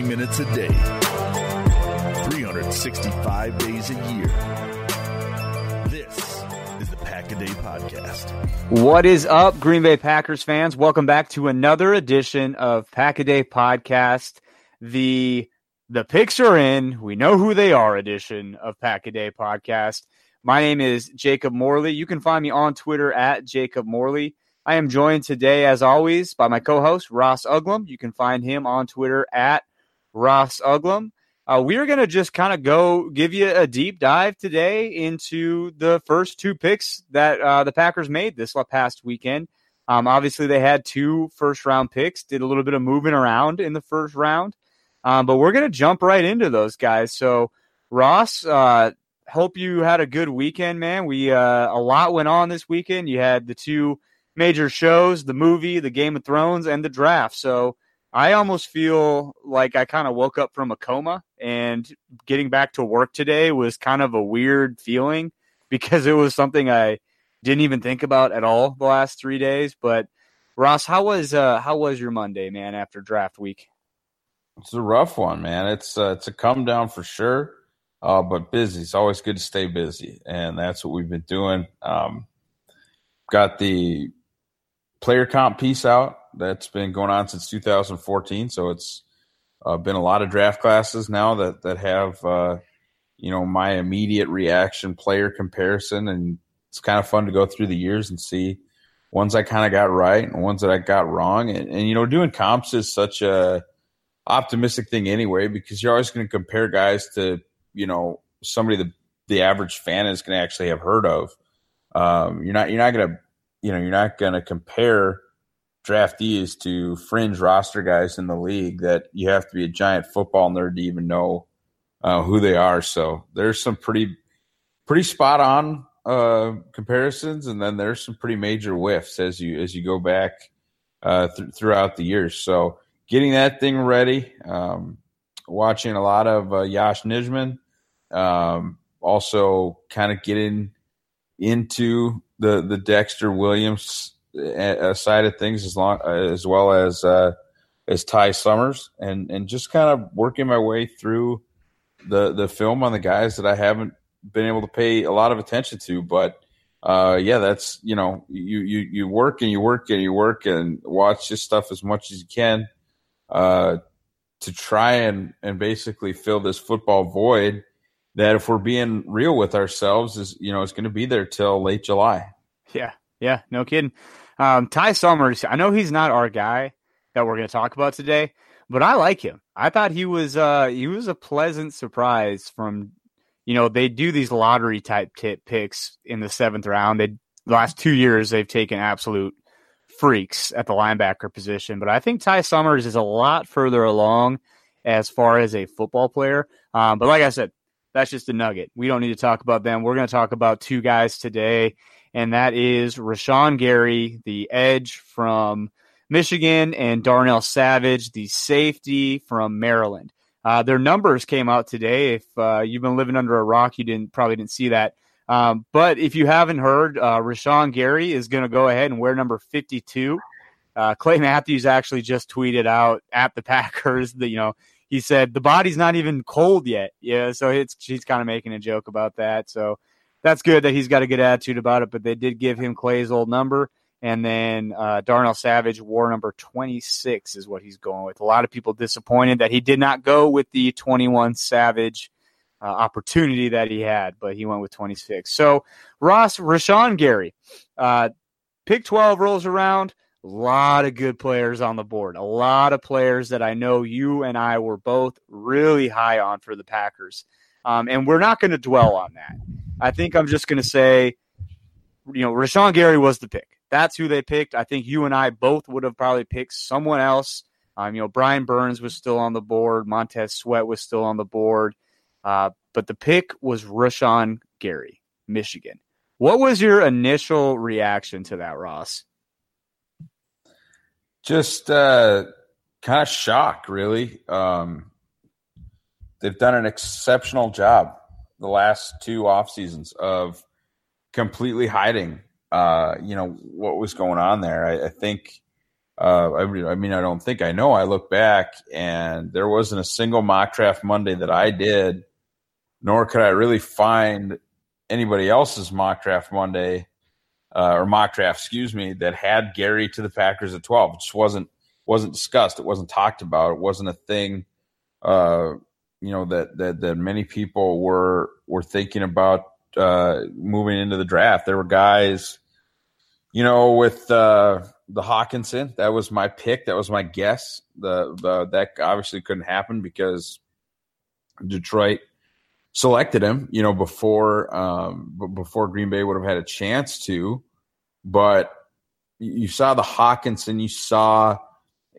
20 minutes a day, 365 days a year. This is the Pack a Day Podcast. What is up, Green Bay Packers fans? Welcome back to another edition of Pack a Day Podcast. The the picks are in. We know who they are edition of Pack a Day Podcast. My name is Jacob Morley. You can find me on Twitter at Jacob Morley. I am joined today, as always, by my co-host Ross Uglum. You can find him on Twitter at Ross Uglum. Uh, we are going to just kind of go give you a deep dive today into the first two picks that uh, the Packers made this past weekend. Um, obviously, they had two first round picks, did a little bit of moving around in the first round, um, but we're going to jump right into those guys. So, Ross, uh, hope you had a good weekend, man. We uh, a lot went on this weekend. You had the two major shows, the movie, the Game of Thrones, and the draft. So I almost feel like I kind of woke up from a coma and getting back to work today was kind of a weird feeling because it was something I didn't even think about at all the last three days. But Ross, how was uh, how was your Monday, man, after draft week? It's a rough one, man. It's uh, it's a come down for sure, uh, but busy. It's always good to stay busy, and that's what we've been doing. Um, got the player comp piece out that's been going on since 2014. So it's uh, been a lot of draft classes now that that have uh, you know my immediate reaction player comparison, and it's kind of fun to go through the years and see ones I kind of got right and ones that I got wrong. And, and you know, doing comps is such a optimistic thing anyway because you're always going to compare guys to you know somebody that the average fan is going to actually have heard of. Um, you're not you're not going to you know you're not going to compare draftees to fringe roster guys in the league that you have to be a giant football nerd to even know uh, who they are. So there's some pretty pretty spot on uh, comparisons, and then there's some pretty major whiffs as you as you go back uh, th- throughout the years. So getting that thing ready, um, watching a lot of uh, Yosh Nijman, um, also kind of getting into the the Dexter Williams side of things as long as well as uh, as Ty Summers and and just kind of working my way through the the film on the guys that I haven't been able to pay a lot of attention to, but uh, yeah, that's you know you you you work and you work and you work and watch this stuff as much as you can uh, to try and and basically fill this football void that if we're being real with ourselves is you know it's going to be there till late July. Yeah, yeah, no kidding. Um, Ty Summers, I know he's not our guy that we're going to talk about today, but I like him. I thought he was uh, he was a pleasant surprise from you know they do these lottery type tip picks in the seventh round. They the last two years they've taken absolute freaks at the linebacker position, but I think Ty Summers is a lot further along as far as a football player. Um, but like I said, that's just a nugget. We don't need to talk about them. We're going to talk about two guys today, and that is Rashan Gary, the edge from Michigan, and Darnell Savage, the safety from Maryland. Uh, their numbers came out today. If uh, you've been living under a rock, you didn't probably didn't see that. Um, but if you haven't heard, uh, Rashan Gary is going to go ahead and wear number 52. Uh, Clay Matthews actually just tweeted out at the Packers that you know he said the body's not even cold yet. Yeah, so it's he's kind of making a joke about that. So that's good that he's got a good attitude about it. But they did give him Clay's old number, and then uh, Darnell Savage wore number 26 is what he's going with. A lot of people disappointed that he did not go with the 21 Savage. Uh, opportunity that he had, but he went with 26. So Ross Rashan Gary, uh, pick 12 rolls around. A lot of good players on the board. A lot of players that I know you and I were both really high on for the Packers. Um, and we're not going to dwell on that. I think I'm just going to say, you know, Rashan Gary was the pick. That's who they picked. I think you and I both would have probably picked someone else. Um, you know, Brian Burns was still on the board. Montez Sweat was still on the board. Uh, but the pick was Rashan Gary, Michigan. What was your initial reaction to that, Ross? Just uh, kind of shock, really. Um, they've done an exceptional job the last two off seasons of completely hiding, uh, you know, what was going on there. I, I think uh, I, I mean, I don't think I know. I look back and there wasn't a single mock draft Monday that I did, nor could I really find anybody else's mock draft Monday uh, or mock draft, excuse me, that had Gary to the Packers at 12. It just wasn't wasn't discussed. It wasn't talked about. It wasn't a thing, uh, you know, that, that, that many people were, were thinking about, uh, moving into the draft. There were guys, you know, with, uh, the Hockenson. that was my pick. That was my guess. The, the, that obviously couldn't happen because Detroit selected him, you know, before, um, before Green Bay would have had a chance to, but you saw the Hockenson. you saw,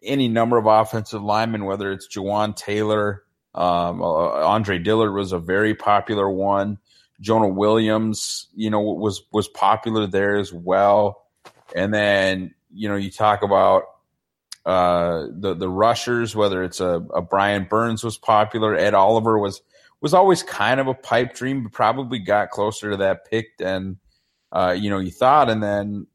any number of offensive linemen, whether it's Jawaan Taylor, um, uh, Andre Dillard was a very popular one. Jonah Williams, you know, was was popular there as well. And then you know you talk about uh, the the rushers, whether it's a, a Brian Burns was popular, Ed Oliver was was always kind of a pipe dream, but probably got closer to that pick than uh, you know you thought. And then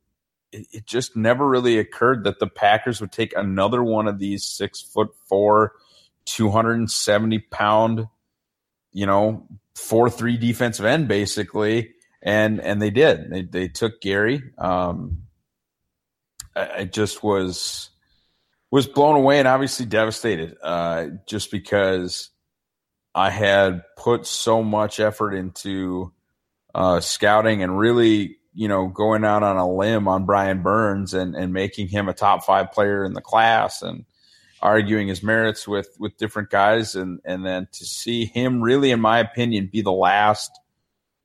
it, it just never really occurred that the Packers would take another one of these six foot four, 270 pound, you know, four three defensive end basically, and and they did. They they took Gary. Um, I, I just was was blown away and obviously devastated, uh, just because I had put so much effort into uh, scouting and really you know, going out on a limb on Brian Burns and, and making him a top five player in the class and arguing his merits with, with different guys. And, and then to see him really, in my opinion, be the last,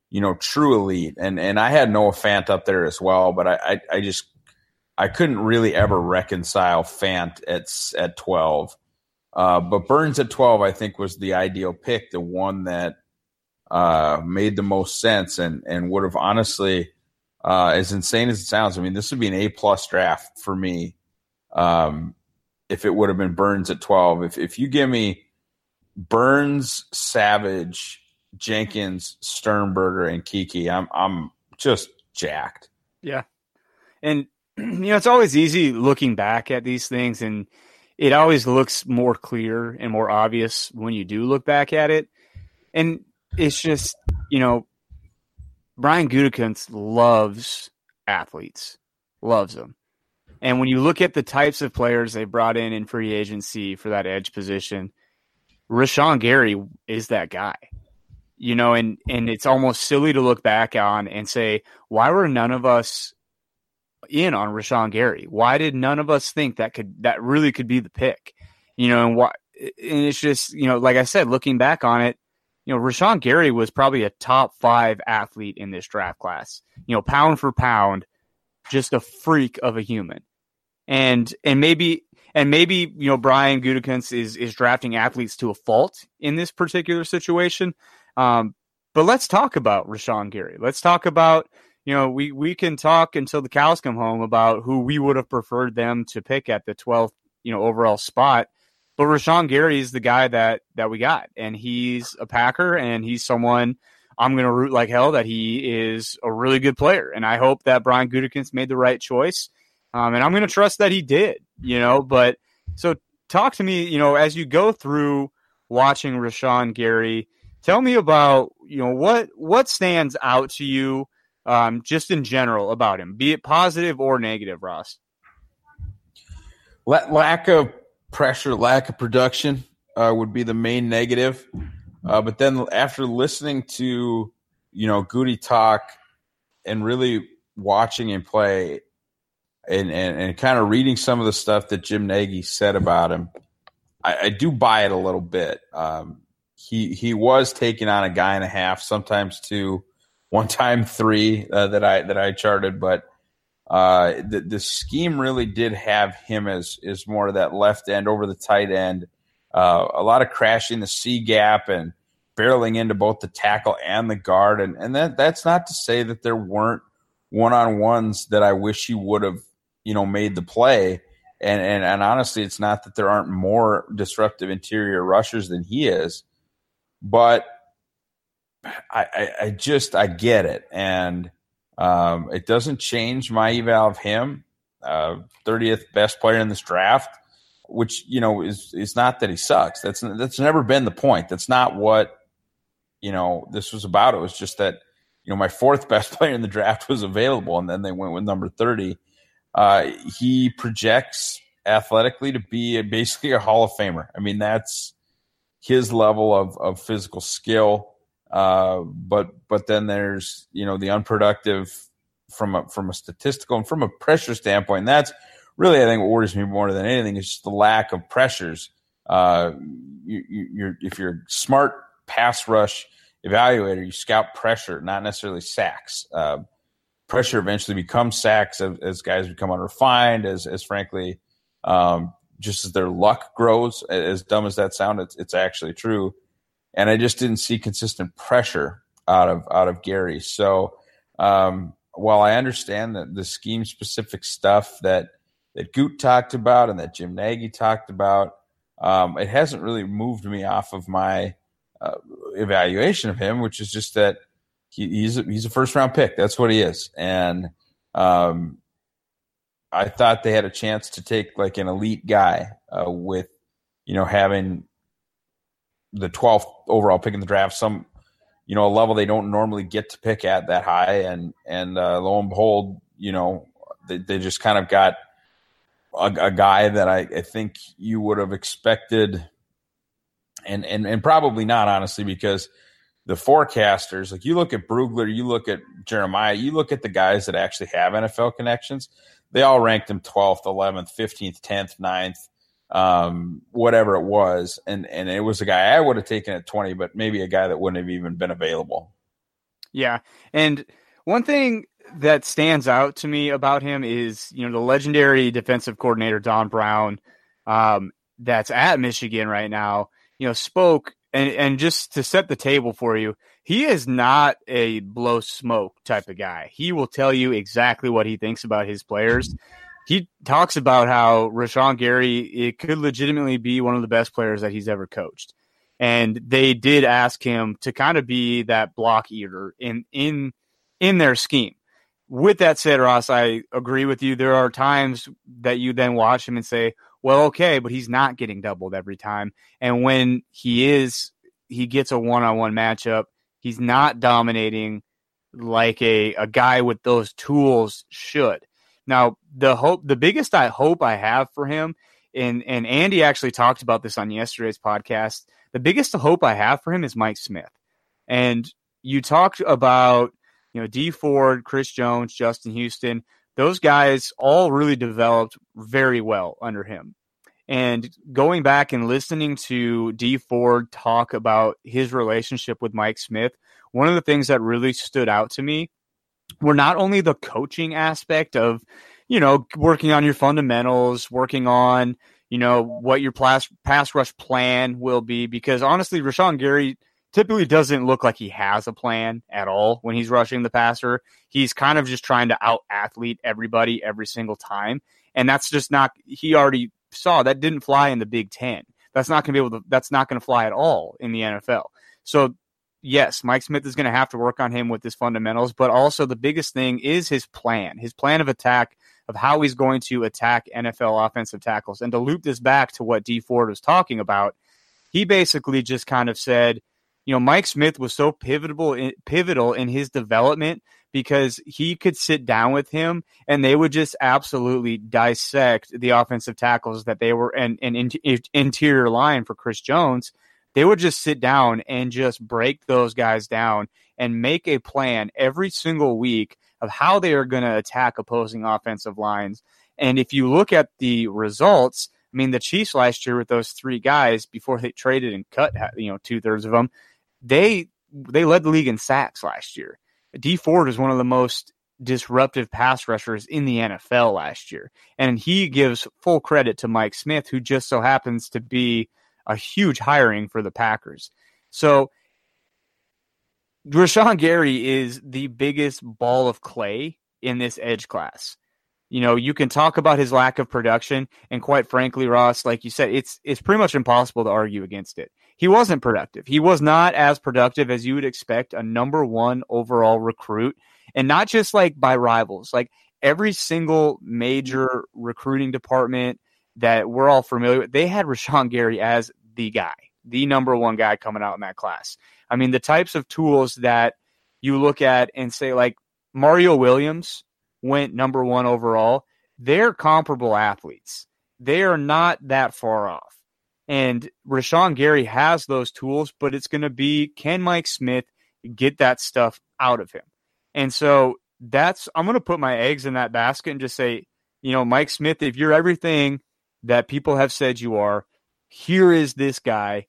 you know, true elite. And, and I had Noah Fant up there as well, but I, I, I just, I couldn't really ever reconcile Fant at, at 12. Uh, but Burns at 12, I think was the ideal pick, the one that, uh, made the most sense and, and would have honestly, uh, as insane as it sounds, I mean, this would be an A plus draft for me. Um, if it would have been Burns at 12, if, if you give me Burns, Savage, Jenkins, Sternberger, and Keke, I'm, I'm just jacked. Yeah. And, you know, it's always easy looking back at these things and it always looks more clear and more obvious when you do look back at it. And it's just, you know, Brian Gutekunst loves athletes, loves them. And when you look at the types of players they brought in in free agency for that edge position, Rashan Gary is that guy. You know, and and it's almost silly to look back on and say, why were none of us in on Rashan Gary? Why did none of us think that could that really could be the pick? You know, and what and it's just, you know, like I said, looking back on it, you know, Rashan Gary was probably a top five athlete in this draft class. You know, pound for pound, just a freak of a human. And and maybe and maybe you know Brian Gutekunst is is drafting athletes to a fault in this particular situation. Um, but let's talk about Rashan Gary. Let's talk about you know we we can talk until the cows come home about who we would have preferred them to pick at the 12th you know overall spot. But Rashan Gary is the guy that that we got, and he's a Packer, and he's someone I'm going to root like hell that he is a really good player, and I hope that Brian Gutekunst made the right choice, um, and I'm going to trust that he did. You know, but so talk to me, you know, as you go through watching Rashan Gary, tell me about you know what what stands out to you, um, just in general about him, be it positive or negative, Ross. Lack of pressure, lack of production uh, would be the main negative. Uh, but then after listening to, you know, Goody talk and really watching him play and, and, and kind of reading some of the stuff that Jim Nagy said about him, I, I do buy it a little bit. Um, he, he was taking on a guy and a half, sometimes two, one time three uh, that I, that I charted, but uh, the, the scheme really did have him as is more of that left end over the tight end. Uh, a lot of crashing the C gap and barreling into both the tackle and the guard. And, and that, that's not to say that there weren't one on ones that I wish he would have, you know, made the play. And, and, and honestly, it's not that there aren't more disruptive interior rushers than he is, but I, I, I just, I get it. And, um, it doesn't change my eval of him. uh, 30th best player in this draft, which you know is is not that he sucks. That's that's never been the point. That's not what you know this was about. It was just that you know my fourth best player in the draft was available, and then they went with number 30. Uh, he projects athletically to be a, basically a Hall of Famer. I mean, that's his level of of physical skill. Uh, but but then there's you know the unproductive from a from a statistical and from a pressure standpoint. That's really I think what worries me more than anything is just the lack of pressures. Uh, you, you, if you're a smart pass rush evaluator, you scout pressure, not necessarily sacks. Uh, pressure eventually becomes sacks as, as, guys become unrefined, as as frankly, um, just as their luck grows. As dumb as that sounds, it's, it's actually true and I just didn't see consistent pressure out of out of Gary. So um, while I understand that the scheme specific stuff that that Goot talked about and that Jim Nagy talked about, um, it hasn't really moved me off of my uh, evaluation of him, which is just that he, he's a, he's a first round pick. That's what he is, and um, I thought they had a chance to take like an elite guy uh, with you know having the 12th overall pick in the draft, some you know a level they don't normally get to pick at that high, and and uh, lo and behold, you know they, they just kind of got a, a guy that I, I think you would have expected, and and and probably not honestly because the forecasters like you look at Brugler, you look at Jeremiah, you look at the guys that actually have NFL connections. They all ranked him 12th, 11th, 15th, 10th, 9th um, whatever it was, and and it was a guy I would have taken at twenty, but maybe a guy that wouldn't have even been available. Yeah, and one thing that stands out to me about him is you know the legendary defensive coordinator Don Brown, um, that's at Michigan right now. You know, spoke and and just to set the table for you, he is not a blow smoke type of guy. He will tell you exactly what he thinks about his players he talks about how Rashan Gary it could legitimately be one of the best players that he's ever coached. And they did ask him to kind of be that block eater in in in their scheme. With that said, Ross, I agree with you. There are times that you then watch him and say, "Well, okay, but he's not getting doubled every time." And when he is, he gets a one-on-one matchup. He's not dominating like a a guy with those tools should. Now, the hope, the biggest I hope I have for him, and and Andy actually talked about this on yesterday's podcast. The biggest hope I have for him is Mike Smith, and you talked about you know Dee Ford, Chris Jones, Justin Houston. Those guys all really developed very well under him. And going back and listening to Dee Ford talk about his relationship with Mike Smith, one of the things that really stood out to me were not only the coaching aspect of, you know, working on your fundamentals, working on, you know, what your pass, rush plan will be, because honestly, Rashan Gary typically doesn't look like he has a plan at all when he's rushing the passer. He's kind of just trying to out athlete everybody every single time. And that's just not, he already saw that didn't fly in the Big Ten. That's not going to be able to, that's not going to fly at all in the NFL. So yes, Mike Smith is going to have to work on him with his fundamentals, but also the biggest thing is his plan, his plan of attack of how he's going to attack NFL offensive tackles. And to loop this back to what Dee Ford was talking about, he basically just kind of said, you know, Mike Smith was so pivotal in, pivotal in his development because he could sit down with him and they would just absolutely dissect the offensive tackles that they were and, in, interior line for Chris Jones they would just sit down and just break those guys down and make a plan every single week of how they are going to attack opposing offensive lines. And if you look at the results, I mean, the Chiefs last year with those three guys before they traded and cut, you know, two thirds of them, they they led the league in sacks last year. Dee Ford is one of the most disruptive pass rushers in the NFL last year, and he gives full credit to Mike Smith, who just so happens to be a huge hiring for the Packers. So Rashan Gary is the biggest ball of clay in this edge class. You know, you can talk about his lack of production, and quite frankly, Ross, like you said, it's it's pretty much impossible to argue against it. He wasn't productive. He was not as productive as you would expect a number one overall recruit, and not just like by rivals. Like every single major recruiting department that we're all familiar with, they had Rashan Gary as the guy, the number one guy coming out in that class. I mean, the types of tools that you look at and say, like Mario Williams went number one overall, they're comparable athletes. They are not that far off. And Rashan Gary has those tools, but it's going to be can Mike Smith get that stuff out of him? And so that's, I'm going to put my eggs in that basket and just say, you know, Mike Smith, if you're everything that people have said you are, here is this guy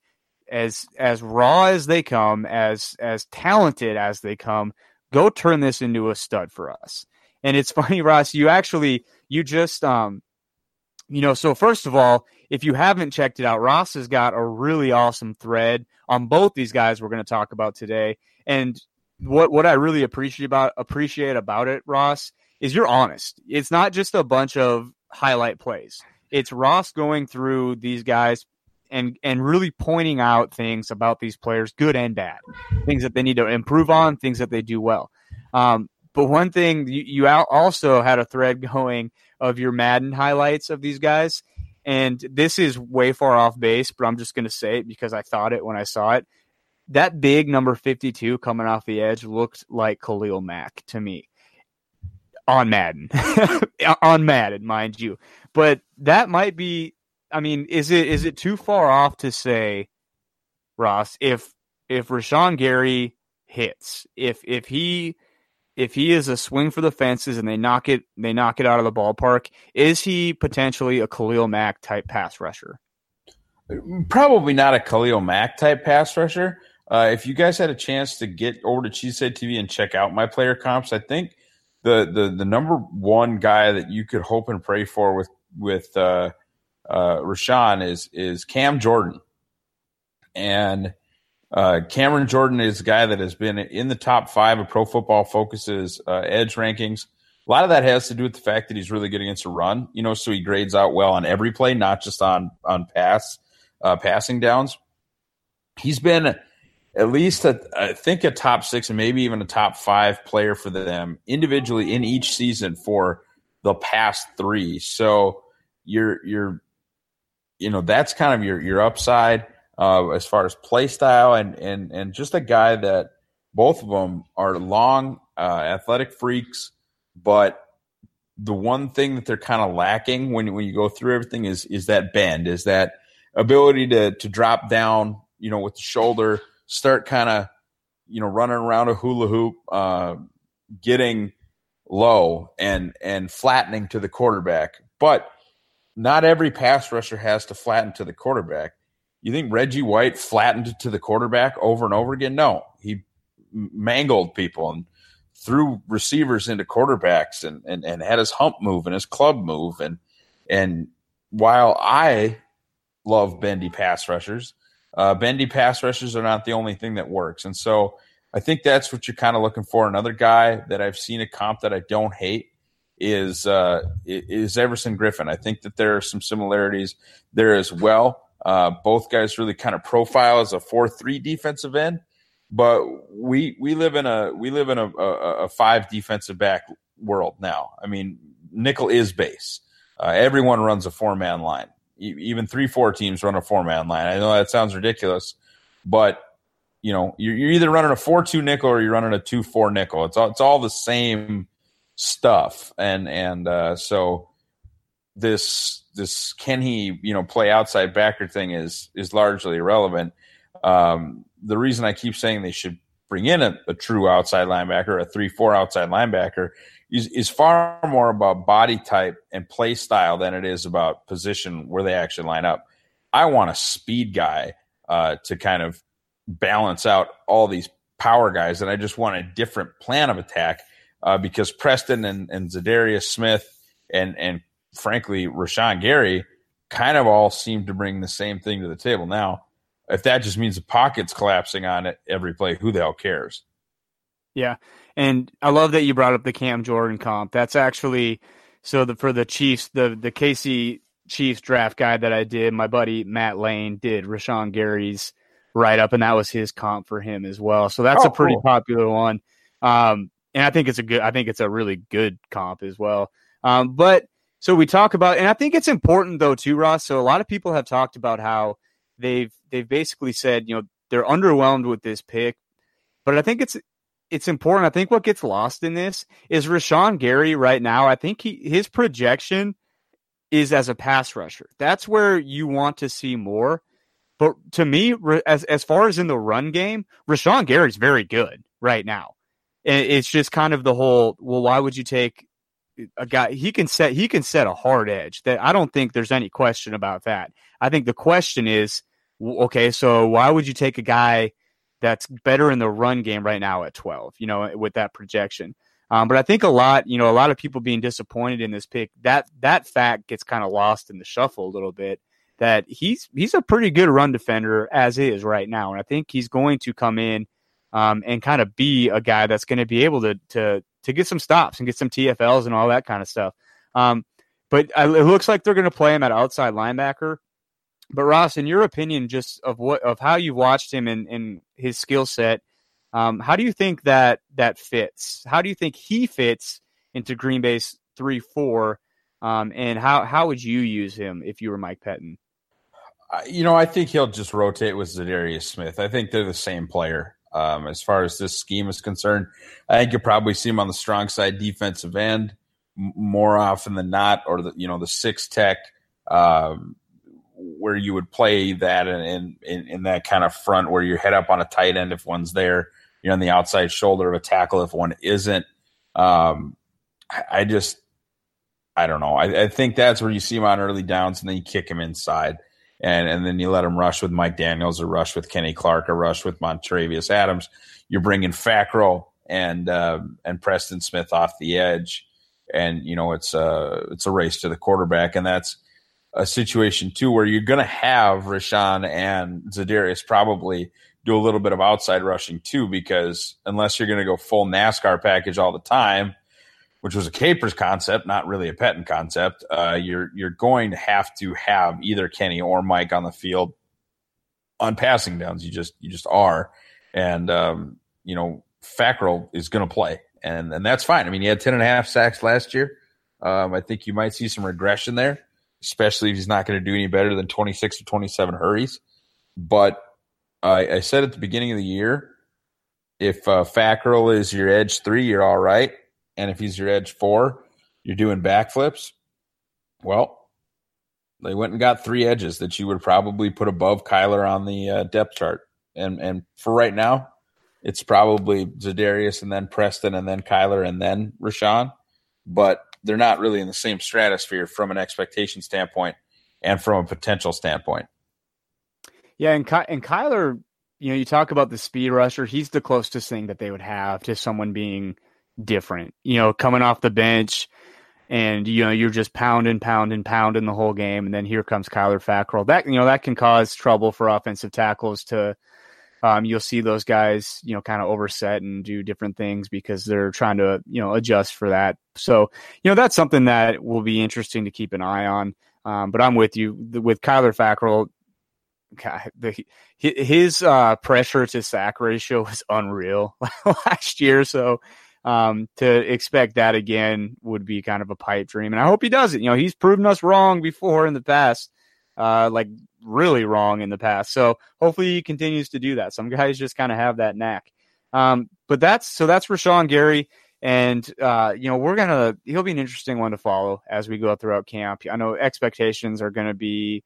as as raw as they come, as as talented as they come. Go turn this into a stud for us. And it's funny, Ross, you actually you just um you know, so first of all, if you haven't checked it out, Ross has got a really awesome thread on both these guys we're going to talk about today. And what what I really appreciate about appreciate about it, Ross, is you're honest. It's not just a bunch of highlight plays. It's Ross going through these guys and and really pointing out things about these players, good and bad, things that they need to improve on, things that they do well. Um, but one thing you, you also had a thread going of your Madden highlights of these guys, and this is way far off base, but I'm just going to say it because I thought it when I saw it that big number 52 coming off the edge looked like Khalil Mack to me on Madden, on Madden, mind you. But that might be. I mean, is it is it too far off to say, Ross, if if Rashan Gary hits, if if he if he is a swing for the fences and they knock it they knock it out of the ballpark, is he potentially a Khalil Mack type pass rusher? Probably not a Khalil Mack type pass rusher, uh, if you guys had a chance to get over to Cheesehead TV and check out my player comps, I think the the the number one guy that you could hope and pray for with with uh, uh, Rashan is is Cam Jordan, and uh, Cameron Jordan is a guy that has been in the top five of Pro Football Focus's uh, edge rankings. A lot of that has to do with the fact that he's really good against a run, you know, so he grades out well on every play, not just on on pass uh, passing downs. He's been at least a, I think a top six and maybe even a top five player for them individually in each season for the past three. So you're you're you know that's kind of your your upside uh, as far as play style and and and just a guy that both of them are long uh, athletic freaks, but the one thing that they're kind of lacking when when you go through everything is is that bend, is that ability to to drop down, you know, with the shoulder start kind of, you know, running around a hula hoop, uh, getting low and and flattening to the quarterback. But not every pass rusher has to flatten to the quarterback. You think Reggie White flattened to the quarterback over and over again? No, he mangled people and threw receivers into quarterbacks and, and, and had his hump move and his club move. And, and while I love bendy pass rushers, uh, bendy pass rushers are not the only thing that works. And so I think that's what you're kind of looking for. Another guy that I've seen a comp that I don't hate is uh, is Everson Griffen. I think that there are some similarities there as well. Uh, both guys really kind of profile as a four three defensive end, but we we live in a we live in a, a, a five defensive back world now. I mean, nickel is base. Uh, everyone runs a four man line even three four teams run a four man line. I know that sounds ridiculous, but you know you're, you're either running a four two nickel or you're running a two four nickel. It's all it's all the same stuff, and and uh, so this this can he you know play outside backer thing is is largely irrelevant. Um, the reason I keep saying they should bring in a, a true outside linebacker, a three four outside linebacker, is, is far more about body type and play style than it is about position where they actually line up. I want a speed guy uh, to kind of balance out all these power guys, and I just want a different plan of attack uh, because Preston and, and Za'Darius Smith and and frankly Rashan Gary kind of all seem to bring the same thing to the table. Now, if that just means the pocket's collapsing on it every play, who the hell cares? Yeah. And I love that you brought up the Cam Jordan comp. That's actually so the for the Chiefs, the the KC Chiefs draft guide that I did, my buddy Matt Lane did Rashan Gary's write up, and that was his comp for him as well. So that's oh, a pretty cool. popular one. Um, and I think it's a good. I think it's a really good comp as well. Um, but so we talk about, and I think it's important though too, Ross. So a lot of people have talked about how they've they've basically said, you know, they're underwhelmed with this pick, but I think it's it's important. I think what gets lost in this is Rashan Gary right now. I think he his projection is as a pass rusher. That's where you want to see more. But to me, as as far as in the run game, Rashan Gary's very good right now. And it's just kind of the whole. Well, why would you take a guy? He can set he can set a hard edge. That I don't think there's any question about that. I think the question is, okay, so why would you take a guy that's better in the run game right now at 12? You know, with that projection. Um, but I think a lot, you know, a lot of people being disappointed in this pick. That that fact gets kind of lost in the shuffle a little bit that he's he's a pretty good run defender as is right now, and I think he's going to come in um, and kind of be a guy that's going to be able to to to get some stops and get some TFLs and all that kind of stuff. Um, but it looks like they're going to play him at outside linebacker. But Ross, in your opinion, just of what of how you watched him and, his skill set, um, how do you think that that fits? How do you think he fits into Green Bay's three four? Um, and how how would you use him if you were Mike Pettine? you know, I think he'll just rotate with Za'Darius Smith. I think they're the same player. Um, as far as this scheme is concerned, I think you'll probably see him on the strong side defensive end more often than not, or the you know the six tech um, where you would play that in, in in that kind of front where you head up on a tight end if one's there, you're on the outside shoulder of a tackle if one isn't. Um, I, just I don't know. I, I, think that's where you see him on early downs, and then you kick him inside and and then you let him rush with Mike Daniels or rush with Kenny Clark or rush with Montravius Adams. You're bringing Fackrell and uh, and Preston Smith off the edge, and you know it's a it's a race to the quarterback, and that's a situation too where you're going to have Rashan and Za'Darius probably do a little bit of outside rushing too, because unless you're going to go full NASCAR package all the time, which was a Capers concept, not really a Pettine concept, uh, you're you're going to have to have either Kenny or Mike on the field on passing downs. You just you just are, and um, you know Fackrell is going to play, and and that's fine. I mean, he had ten and a half sacks last year. Um, I think you might see some regression there, especially if he's not going to do any better than twenty six or twenty seven hurries. But I, I, said at the beginning of the year, if uh, Fackrell is your edge three, you're all right and if he's your edge four, you're doing backflips. Well, they went and got three edges that you would probably put above Kyler on the uh, depth chart. And and for right now, it's probably Za'Darius and then Preston and then Kyler and then Rashan. But they're not really in the same stratosphere from an expectation standpoint and from a potential standpoint. Yeah, and Ky- and Kyler, you know, you talk about the speed rusher. He's the closest thing that they would have to someone being – different. You know, coming off the bench and you know you're just pounding, pounding, pounding the whole game, and then here comes Kyler Fackrell. That you know that can cause trouble for offensive tackles to. Um, you'll see those guys, you know, kind of overset and do different things because they're trying to, you know, adjust for that. So, you know, that's something that will be interesting to keep an eye on. Um, but I'm with you with Kyler Fackrell. The, his uh, pressure to sack ratio was unreal last year. So um, to expect that again would be kind of a pipe dream. And I hope he does it. You know, he's proven us wrong before in the past, uh, like really wrong in the past. So hopefully he continues to do that. Some guys just kind of have that knack. Um, but that's so that's Rashan Gary. And uh, you know, we're gonna he'll be an interesting one to follow as we go throughout camp. I know expectations are gonna be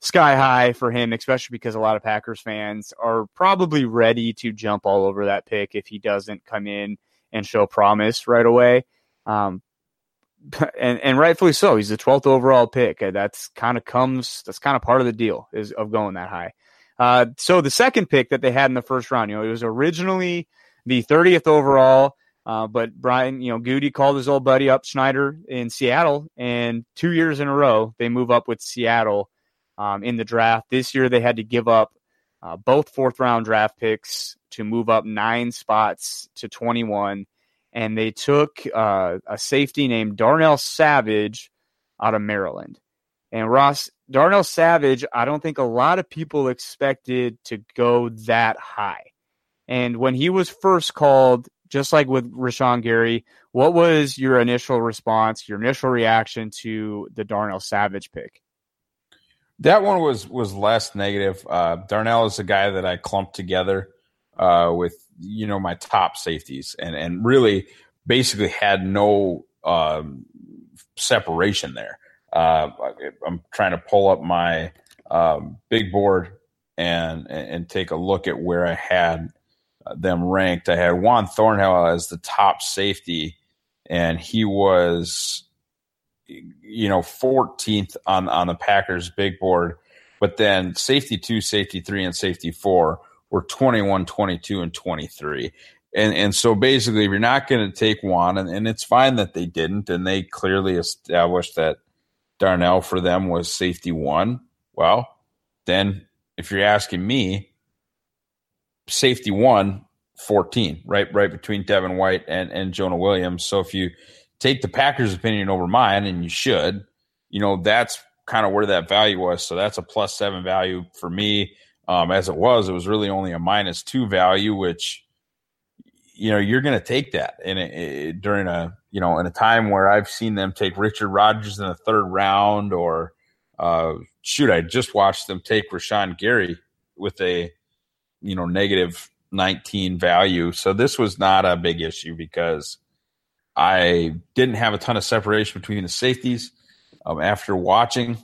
sky high for him, especially because a lot of Packers fans are probably ready to jump all over that pick if he doesn't come in and show promise right away. Um, and and rightfully so. He's the 12th overall pick. That's kind of comes. That's kind of part of the deal is of going that high. Uh, so the second pick that they had in the first round, you know, it was originally the 30th overall. Uh, but Brian, you know, Goody called his old buddy up Schneider in Seattle, and two years in a row they move up with Seattle um, in the draft. This year they had to give up uh, both fourth round draft picks to move up nine spots to 21. And they took uh, a safety named Darnell Savage out of Maryland. And Ross, Darnell Savage, I don't think a lot of people expected to go that high. And when he was first called, just like with Rashan Gary, what was your initial response, your initial reaction to the Darnell Savage pick? That one was was less negative. Uh, Darnell is a guy that I clumped together uh, with you know my top safeties, and and really basically had no um, separation there. Uh, I'm trying to pull up my um, big board and and take a look at where I had them ranked. I had Juan Thornhill as the top safety, and he was, you know, 14th on on the Packers big board. But then safety two, safety three, and safety four were 21, 22, and 23. And and so basically, if you're not going to take one, and, and it's fine that they didn't, and they clearly established that Darnell for them was safety one. Well, then if you're asking me, safety one, 14, right, right between Devin White and, and Jonah Williams. So if you take the Packers' opinion over mine, and you should, you know, that's kind of where that value was. So that's a plus seven value for me. Um, as it was, it was really only a minus two value, which, you know, you're going to take that in a, during a, you know, in a time where I've seen them take Richard Rodgers in the third round or, uh, shoot, I just watched them take Rashan Gary with a, you know, negative 19 value. So this was not a big issue because I didn't have a ton of separation between the safeties um, after watching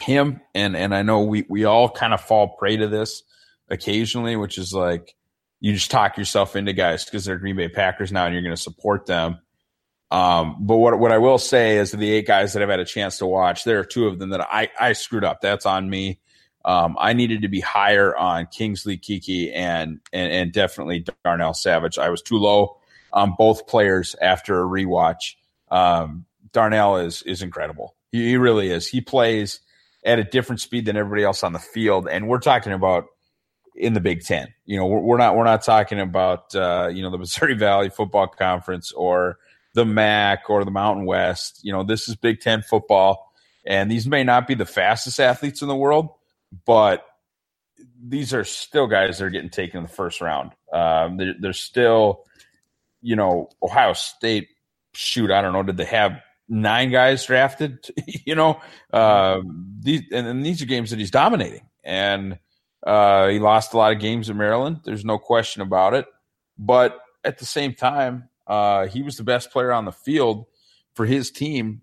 him. And, and I know we, we all kind of fall prey to this occasionally, which is like you just talk yourself into guys because they're Green Bay Packers now and you're going to support them. Um, but what what I will say is the eight guys that I've had a chance to watch, there are two of them that I, I screwed up. That's on me. Um, I needed to be higher on Kingsley Keke and, and and definitely Darnell Savage. I was too low on both players after a rewatch. Um, Darnell is is incredible. He, he, really is. He plays at a different speed than everybody else on the field, and we're talking about in the Big Ten. You know, we're, we're not we're not talking about uh, you know the Missouri Valley Football Conference or the MAC or the Mountain West. You know, this is Big Ten football, and these may not be the fastest athletes in the world, but these are still guys that are getting taken in the first round. Um, they're, they're still, you know, Ohio State. Shoot, I don't know. Did they have nine guys drafted? you know, uh, these and, and, these are games that he's dominating, and uh, he lost a lot of games in Maryland. There's no question about it. But at the same time, uh, he was the best player on the field for his team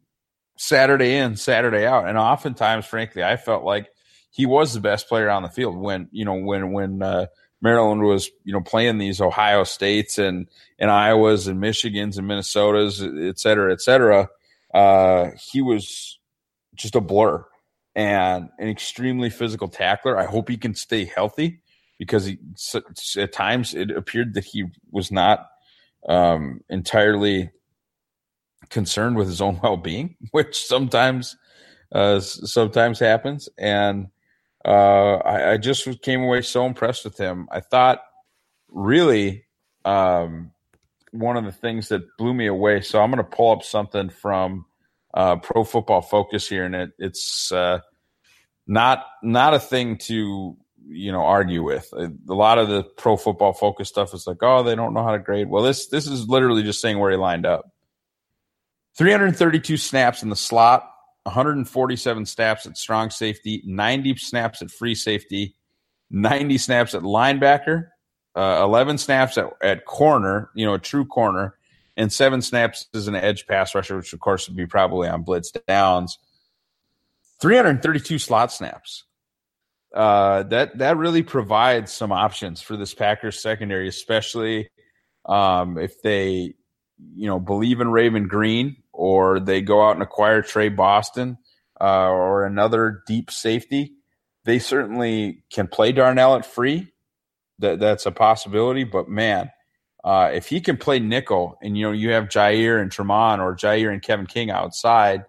Saturday in, Saturday out, and oftentimes, frankly, I felt like he was the best player on the field when you know when when uh, Maryland was you know playing these Ohio States and and Iowas and Michigans and Minnesotas, et cetera, et cetera. Uh, he was just a blur and an extremely physical tackler. I hope he can stay healthy because he, at times it appeared that he was not um, entirely concerned with his own well being, which sometimes uh, sometimes happens. And uh, I, I, just came away so impressed with him. I thought really um, one of the things that blew me away. So I'm going to pull up something from uh, Pro Football Focus here, and it, it's uh, not not a thing to you know argue with. A lot of the Pro Football Focus stuff is like, oh, they don't know how to grade. Well, this this is literally just saying where he lined up. 332 snaps in the slot, 147 snaps at strong safety, 90 snaps at free safety, 90 snaps at linebacker, uh, 11 snaps at, at corner, you know, a true corner, and seven snaps as an edge pass rusher, which of course would be probably on blitz downs. 332 slot snaps. Uh, that that really provides some options for this Packers secondary, especially um, if they, you know, believe in Raven Greene or they go out and acquire Tre Boston uh, or another deep safety, they certainly can play Darnell at free. That that's a possibility. But man, uh, if he can play nickel, and you know you have Jaire and Tramon or Jaire and Kevin King outside,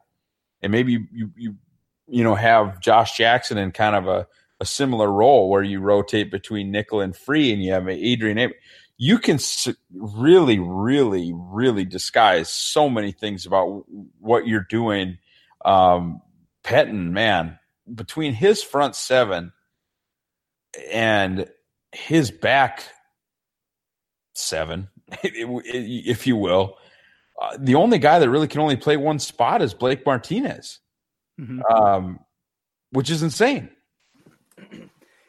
and maybe you you you, know have Josh Jackson in kind of a, a similar role where you rotate between nickel and free, and you have Adrian you can really, really, really disguise so many things about what you're doing. Um, Pettine, man, between his front seven and his back seven, if you will. Uh, the only guy that really can only play one spot is Blake Martinez, mm-hmm. um, which is insane.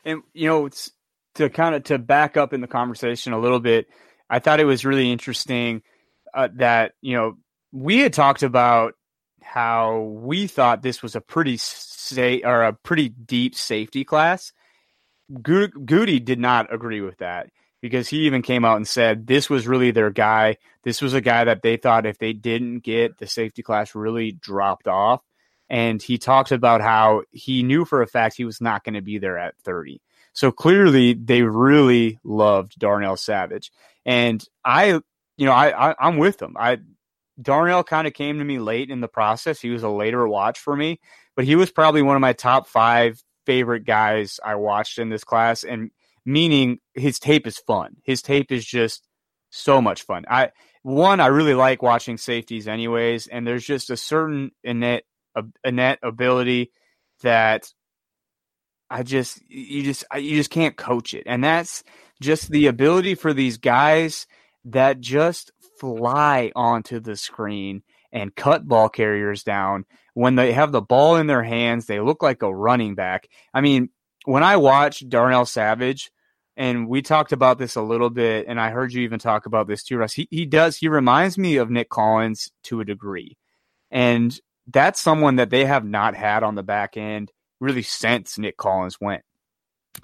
And you know, it's to kind of to back up in the conversation a little bit. I thought it was really interesting uh, that you know we had talked about how we thought this was a pretty say or a pretty deep safety class. Gutey did not agree with that because he even came out and said this was really their guy. This was a guy that they thought if they didn't get the safety class really dropped off. And he talked about how he knew for a fact he was not going to be there at 30. So clearly they really loved Darnell Savage. And I, you know, I, I am with them. I Darnell kind of came to me late in the process. He was a later watch for me, but he was probably one of my top five favorite guys I watched in this class. And meaning his tape is fun. His tape is just so much fun. I one I really like watching safeties anyways, and there's just a certain innate innate ability that I just you just you just can't coach it, and that's just the ability for these guys that just fly onto the screen and cut ball carriers down when they have the ball in their hands. They look like a running back. I mean, when I watch Darnell Savage, and we talked about this a little bit, and I heard you even talk about this too, Ross. He he does. He reminds me of Nick Collins to a degree, and that's someone that they have not had on the back end really since Nick Collins went.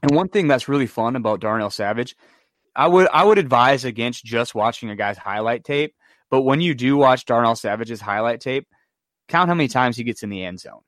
And one thing that's really fun about Darnell Savage, I would I would advise against just watching a guy's highlight tape. But when you do watch Darnell Savage's highlight tape, count how many times he gets in the end zone.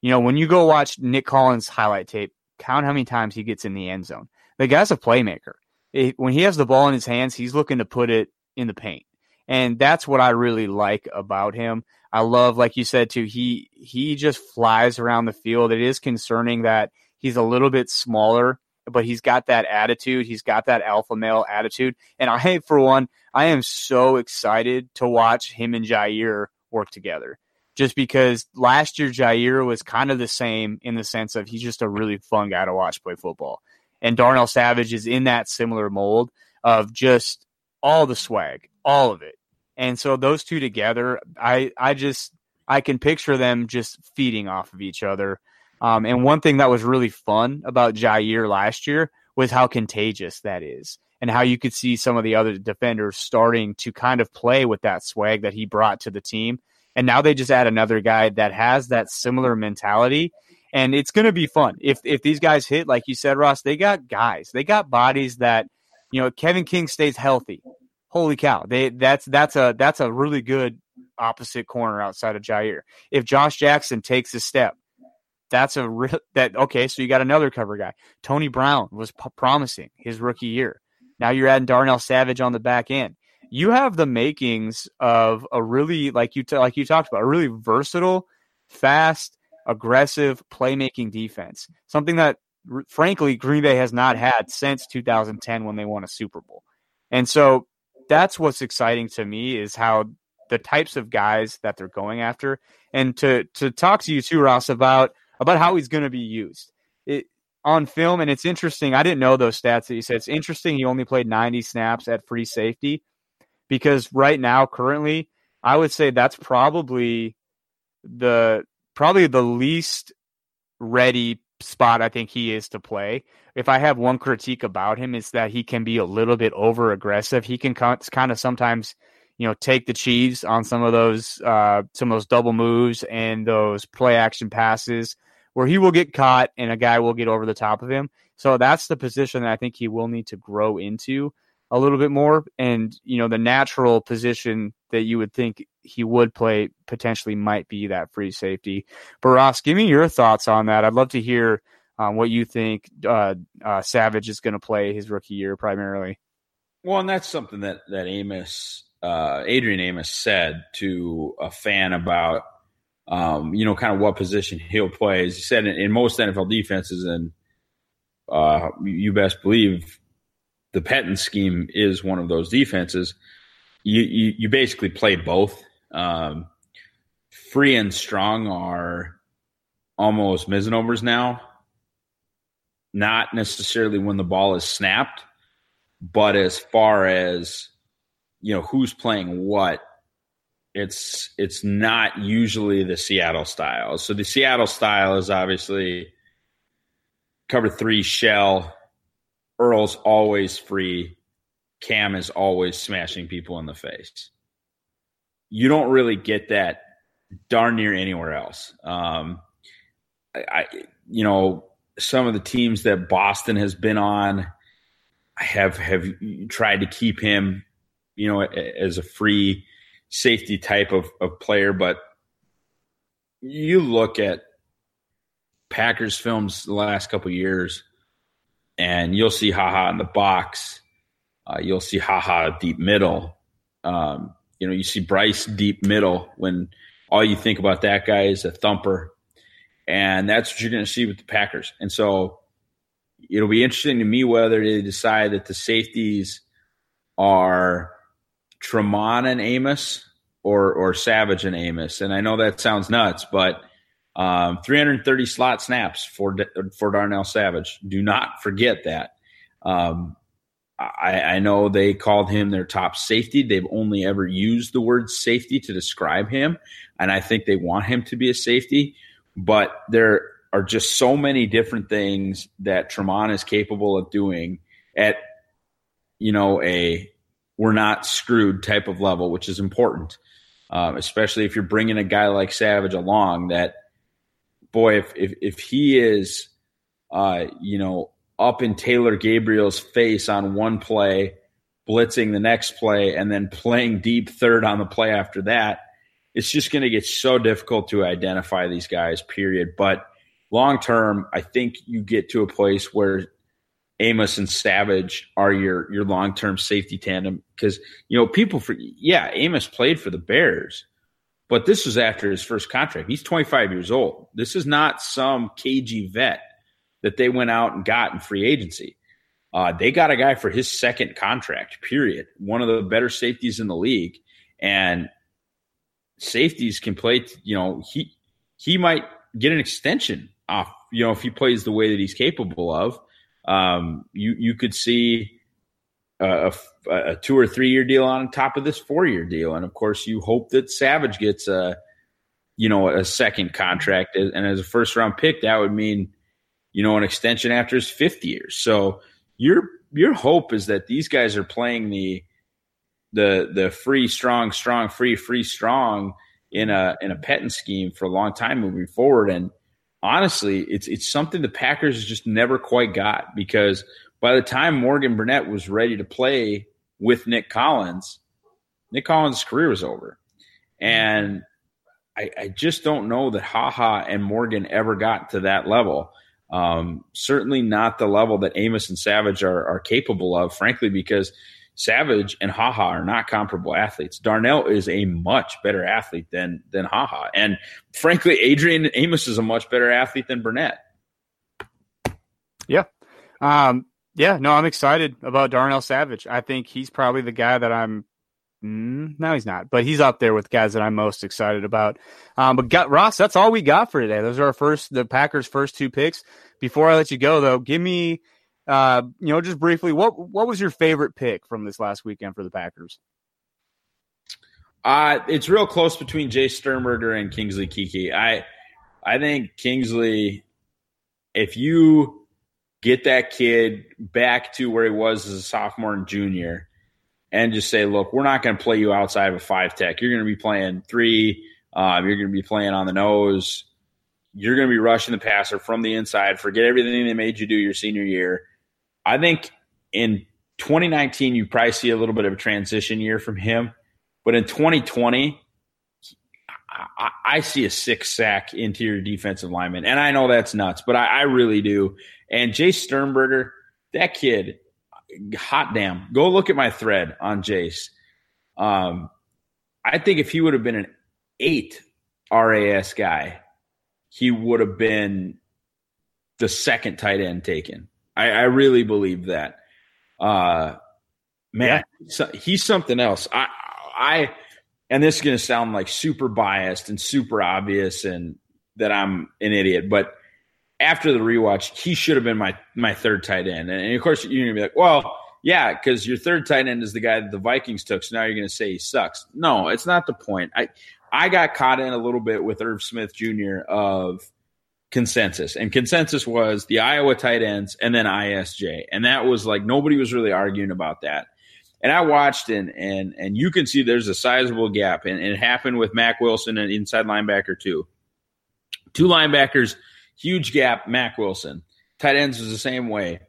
You know, when you go watch Nick Collins' highlight tape, count how many times he gets in the end zone. The guy's a playmaker. It, when he has the ball in his hands, he's looking to put it in the paint. And that's what I really like about him. I love, like you said too, he he just flies around the field. It is concerning that he's a little bit smaller, but he's got that attitude. He's got that alpha male attitude. And I, for one, I am so excited to watch him and Jaire work together just because last year Jaire was kind of the same in the sense of he's just a really fun guy to watch play football. And Darnell Savage is in that similar mold of just all the swag, all of it. And so those two together, I I just I can picture them just feeding off of each other. Um, and one thing that was really fun about Jaire last year was how contagious that is, and how you could see some of the other defenders starting to kind of play with that swag that he brought to the team and now they just add another guy that has that similar mentality. And it's going to be fun. If, if these guys hit, like you said, Ross, they got guys, they got bodies that, you know, Kevin King stays healthy. Holy cow. They, that's, that's a, that's a really good opposite corner outside of Jaire. If Josh Jackson takes a step, that's a real, that, okay. So you got another cover guy. Tony Brown was p- promising his rookie year. Now you're adding Darnell Savage on the back end you have the makings of a really like you t- like you talked about a really versatile, fast, aggressive playmaking defense. Something that r- frankly Green Bay has not had since 2010 when they won a Super Bowl. And so that's what's exciting to me is how the types of guys that they're going after and to to talk to you too Ross about about how he's going to be used. It, on film and it's interesting. I didn't know those stats that you said. It's interesting he only played 90 snaps at free safety because right now, currently, I would say that's probably the probably the least ready spot I think he is to play. If I have one critique about him, is that he can be a little bit over aggressive. He can kind of sometimes, you know, take the Chiefs on some of those uh, some of those double moves and those play action passes where he will get caught and a guy will get over the top of him. So that's the position that I think he will need to grow into a little bit more. And, you know, the natural position that you would think he would play potentially might be that free safety. But Ross, give me your thoughts on that. I'd love to hear um, what you think uh, uh, Savage is going to play his rookie year primarily. Well, and that's something that that Amos, uh, Adrian Amos, said to a fan about, um, you know, kind of what position he'll play. As he said, in, in most NFL defenses, and uh, you best believe the Pettine scheme is one of those defenses. You you, you basically play both. Um, free and strong are almost misnomers now. Not necessarily when the ball is snapped, but as far as you know who's playing what, it's it's not usually the Seattle style. So the Seattle style is obviously cover three shell. Earl's always free. Kam is always smashing people in the face. You don't really get that darn near anywhere else. Um, I, I, you know, some of the teams that Boston has been on have have tried to keep him, you know, as a free safety type of, of player, but you look at Packers films the last couple years, and you'll see Ha Ha in the box. Uh, you'll see Ha Ha deep middle. Um, you know, you see Brice deep middle when all you think about that guy is a thumper. And that's what you're going to see with the Packers. And so it'll be interesting to me whether they decide that the safeties are Tramon and Amos or or Savage and Amos. And I know that sounds nuts, but um, 330 slot snaps for for Darnell Savage. Do not forget that. Um, I, I, know they called him their top safety. They've only ever used the word safety to describe him, and I think they want him to be a safety. But there are just so many different things that Tramon is capable of doing at, you know, a we're not screwed type of level, which is important, um, especially if you're bringing a guy like Savage along. That boy, if if, if he is, uh, you know, up in Taylor Gabriel's face on one play, blitzing the next play, and then playing deep third on the play after that, it's just going to get so difficult to identify these guys, period. But long term, I think you get to a place where Amos and Savage are your your long term safety tandem because you know people for yeah Amos played for the Bears, but this was after his first contract. He's 25 years old. This is not some KG vet that they went out and got in free agency. Uh, they got a guy for his second contract. Period. One of the better safeties in the league, and safeties can play. You know he he might get an extension off. You know if he plays the way that he's capable of um, you you could see a, a, two or three year deal on top of this four year deal, and of course you hope that Savage gets a you know a second contract, and as a first round pick, that would mean you know an extension after his fifth year. So your your hope is that these guys are playing the the the free strong strong free free strong in a in a Pettine scheme for a long time moving forward. And honestly, it's it's something the Packers just never quite got because by the time Morgan Burnett was ready to play with Nick Collins, Nick Collins' career was over. And I, I just don't know that Ha Ha and Morgan ever got to that level. Um, certainly not the level that Amos and Savage are, are capable of, frankly, because – Savage and Ha Ha are not comparable athletes. Darnell is a much better athlete than than Ha Ha, and frankly, Adrian Amos is a much better athlete than Burnett. Yeah, um, yeah. No, I'm excited about Darnell Savage. I think he's probably the guy that I'm. Mm, no, he's not, but he's up there with guys that I'm most excited about. Um, but got, Ross, that's all we got for today. Those are our first, the Packers' first two picks. Before I let you go, though, give me uh, you know, just briefly, what what was your favorite pick from this last weekend for the Packers? Uh, it's real close between Jace Sternberger and Kingsley Keke. I I think Kingsley, if you get that kid back to where he was as a sophomore and junior, and just say, look, we're not going to play you outside of a five tech. You're going to be playing three. Uh, you're going to be playing on the nose. You're going to be rushing the passer from the inside. Forget everything they made you do your senior year I think in 2019, you probably see a little bit of a transition year from him. But in 2020, I, I see a six sack interior defensive lineman. And I know that's nuts, but I, I really do. And Jace Sternberger, that kid, hot damn. Go look at my thread on Jace. Um, I think if he would have been an eight RAS guy, he would have been the second tight end taken. I, I really believe that. Uh, man, yeah. he's something else. I, I, and this is going to sound like super biased and super obvious and that I'm an idiot, but after the rewatch, he should have been my my third tight end. And, and of course, you're gonna be like, well, yeah, because your third tight end is the guy that the Vikings took. So now you're going to say he sucks. No, it's not the point. I I got caught in a little bit with Irv Smith Jr. of consensus, and consensus was the Iowa tight ends and then ISJ, and that was like nobody was really arguing about that. And I watched and and and you can see there's a sizable gap, and, and it happened with Mack Wilson and inside linebacker too. Two linebackers, huge gap. Mack Wilson, tight ends was the same way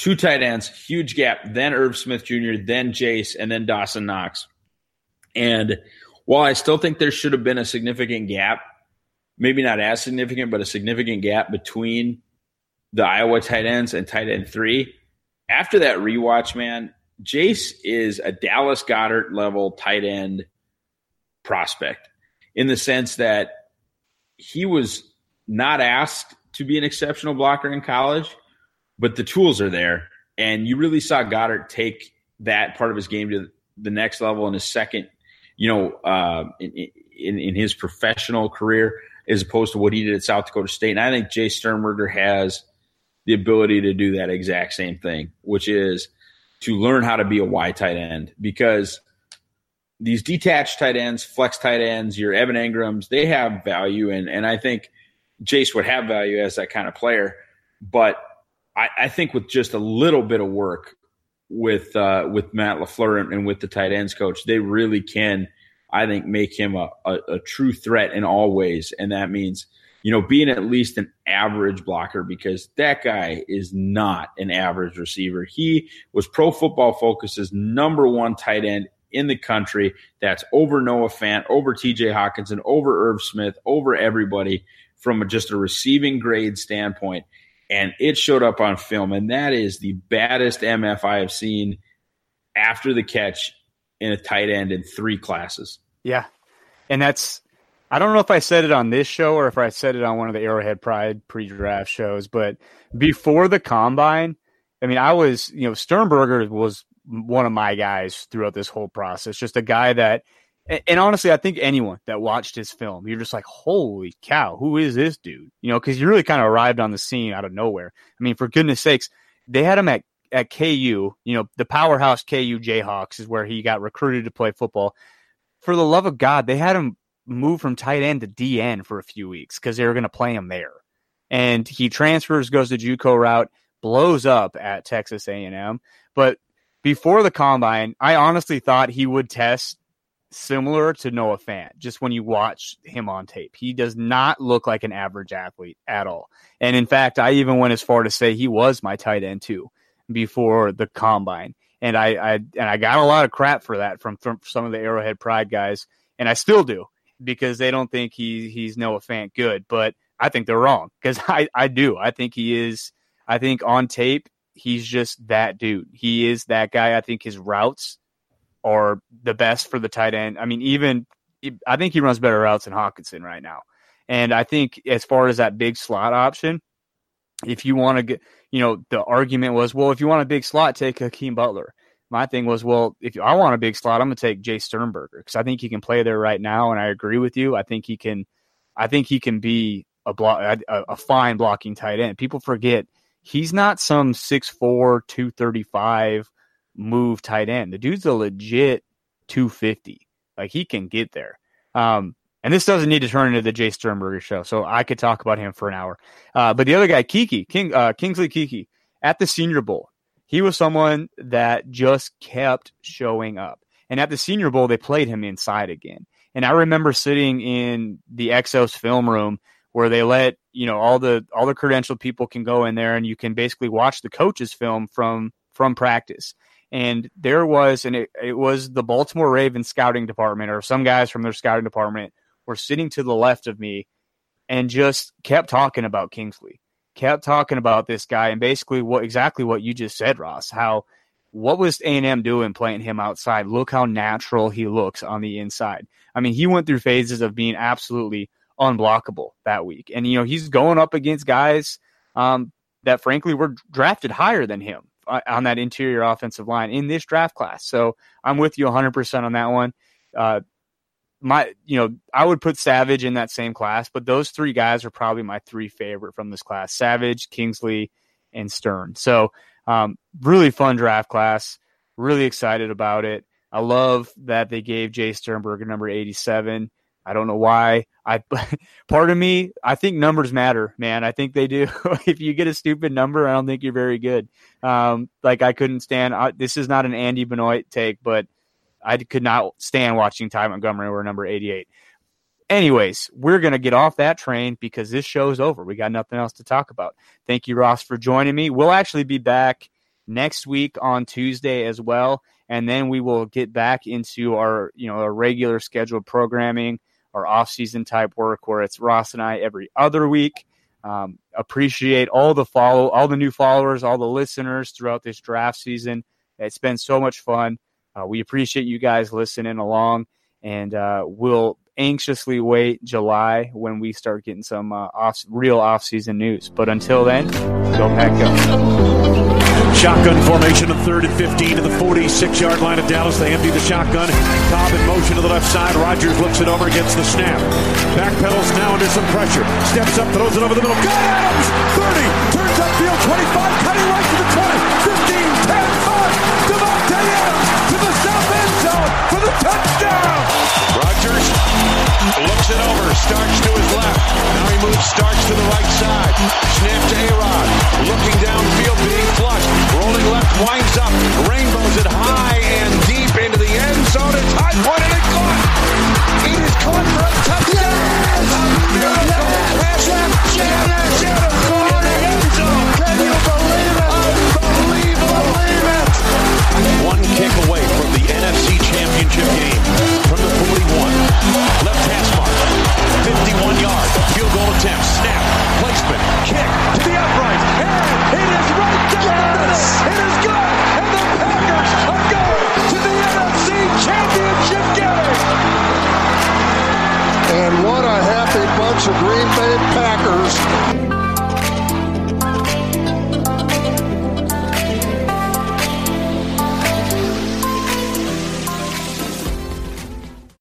two tight ends, huge gap, then Irv Smith Jr., then Jace, and then Dawson Knox. And while I still think there should have been a significant gap, maybe not as significant, but a significant gap between the Iowa tight ends and tight end three, after that rewatch, man, Jace is a Dallas Goedert level tight end prospect in the sense that he was not asked to be an exceptional blocker in college but the tools are there. And you really saw Goddard take that part of his game to the next level in his second, you know, uh, in, in, in his professional career as opposed to what he did at South Dakota State. And I think Jace Sternberger has the ability to do that exact same thing, which is to learn how to be a Y tight end because these detached tight ends, flex tight ends, your Evan Engrams, they have value. And, and I think Jace would have value as that kind of player. But I, I think with just a little bit of work with uh, with Matt LaFleur and, and, with the tight ends coach, they really can, I think, make him a, a, a, true threat in all ways, and that means you know being at least an average blocker because that guy is not an average receiver. He was Pro Football Focus's number one tight end in the country. That's over Noah Fant, over T.J. Hockenson, over Irv Smith, over everybody from just a receiving grade standpoint and it showed up on film. And that is the baddest MF I have seen after the catch in a tight end in three classes. Yeah. And that's, I don't know if I said it on this show or if I said it on one of the Arrowhead Pride pre draft shows, but before the combine, I mean, I was, you know, Sternberger was one of my guys throughout this whole process. Just a guy that and, and honestly, I think anyone that watched his film, you're just like, holy cow, who is this dude? You know, because you really kind of arrived on the scene out of nowhere. I mean, for goodness sakes, they had him at at KU, you know, the powerhouse KU Jayhawks is where he got recruited to play football. For the love of God, they had him move from tight end to DN for a few weeks because they were going to play him there. And he transfers, goes the JUCO route, blows up at Texas A&M. But before the combine, I honestly thought he would test similar to Noah Fant, just when you watch him on tape. He does not look like an average athlete at all. And in fact, I even went as far to say he was my tight end too before the combine. And I, I and I got a lot of crap for that from, from some of the Arrowhead Pride guys, and I still do because they don't think he he's Noah Fant good. But I think they're wrong because I, I do. I think he is. I think on tape he's just that dude. He is that guy. I think his routes are the best for the tight end. I mean, even I think he runs better routes than Hockenson right now. And I think as far as that big slot option, if you want to get, you know, the argument was, well, if you want a big slot, take Hakeem Butler. My thing was, well, if I want a big slot, I'm going to take Jace Sternberger because I think he can play there right now, and I agree with you. I think he can, I think he can be a block, a, a fine blocking tight end. People forget he's not some 6'4", 235 move tight end. The dude's a legit 250. Like he can get there. Um, and this doesn't need to turn into the Jace Sternberger show, so I could talk about him for an hour. Uh, but the other guy, Keke King, uh, Kingsley Keke, at the Senior Bowl, he was someone that just kept showing up. And at the Senior Bowl, they played him inside again. And I remember sitting in the Exos film room where they let you know all the all the credentialed people can go in there, and you can basically watch the coaches film from from practice and there was and it, it was the Baltimore Ravens scouting department or some guys from their scouting department were sitting to the left of me and just kept talking about Kingsley, kept talking about this guy and basically what exactly what you just said, Ross. How what was A and M doing playing him outside? Look how natural he looks on the inside. I mean, he went through phases of being absolutely unblockable that week, and you know he's going up against guys um, that frankly were drafted higher than him uh, on that interior offensive line in this draft class. So I'm with you 100% on that one. Uh, my, you know, I would put Savage in that same class, but those three guys are probably my three favorite from this class: Savage, Kingsley, and Stern. So Um, really fun draft class. Really excited about it. I love that they gave Jace Sternberger number 87. I don't know why. I part of me, I think numbers matter, man. I think they do. if you get a stupid number, I don't think you're very good. Um, like I couldn't stand. I, this is not an Andy Benoit take, but I could not stand watching Ty Montgomery wear number 88. Anyways, we're going to get off that train because this show's over. We got nothing else to talk about. Thank you, Ross, for joining me. We'll actually be back next week on Tuesday as well. And then we will get back into our, you know, our regular scheduled programming, our off-season type work where it's Ross and I every other week. Um, appreciate all the follow, all the new followers, all the listeners throughout this draft season. It's been so much fun. Uh, we appreciate you guys listening along, and uh, we'll anxiously wait July when we start getting some uh, off real off season news. But until then, go pack go. Shotgun formation of third and 15 to the 46 yard line of Dallas. They empty the shotgun. Cobb in motion to the left side. Rodgers looks it over, gets the snap. Backpedals now under some pressure. Steps up, throws it over the middle. Got Adams! 30, turns upfield, 25, cutting right to the Touchdown! Rodgers looks it over. Starts to his left. Now he moves Starts to the right side. Snap to A-Rod. Looking downfield, being flushed. Rolling left, winds up. Rainbows it high and deep into the end zone. It's high pointed and caught. It is caught for a touchdown. Yes! A miracle yes! pass. Yes! Yes! Yes! Yes! Yes! Yes! Yes! Yes! Can you believe it? one kick away from the NFC Championship game. From the 41. Left hash mark, 51 yard field goal attempt, snap, placement, kick. To the upright, and it is right down yes. the middle.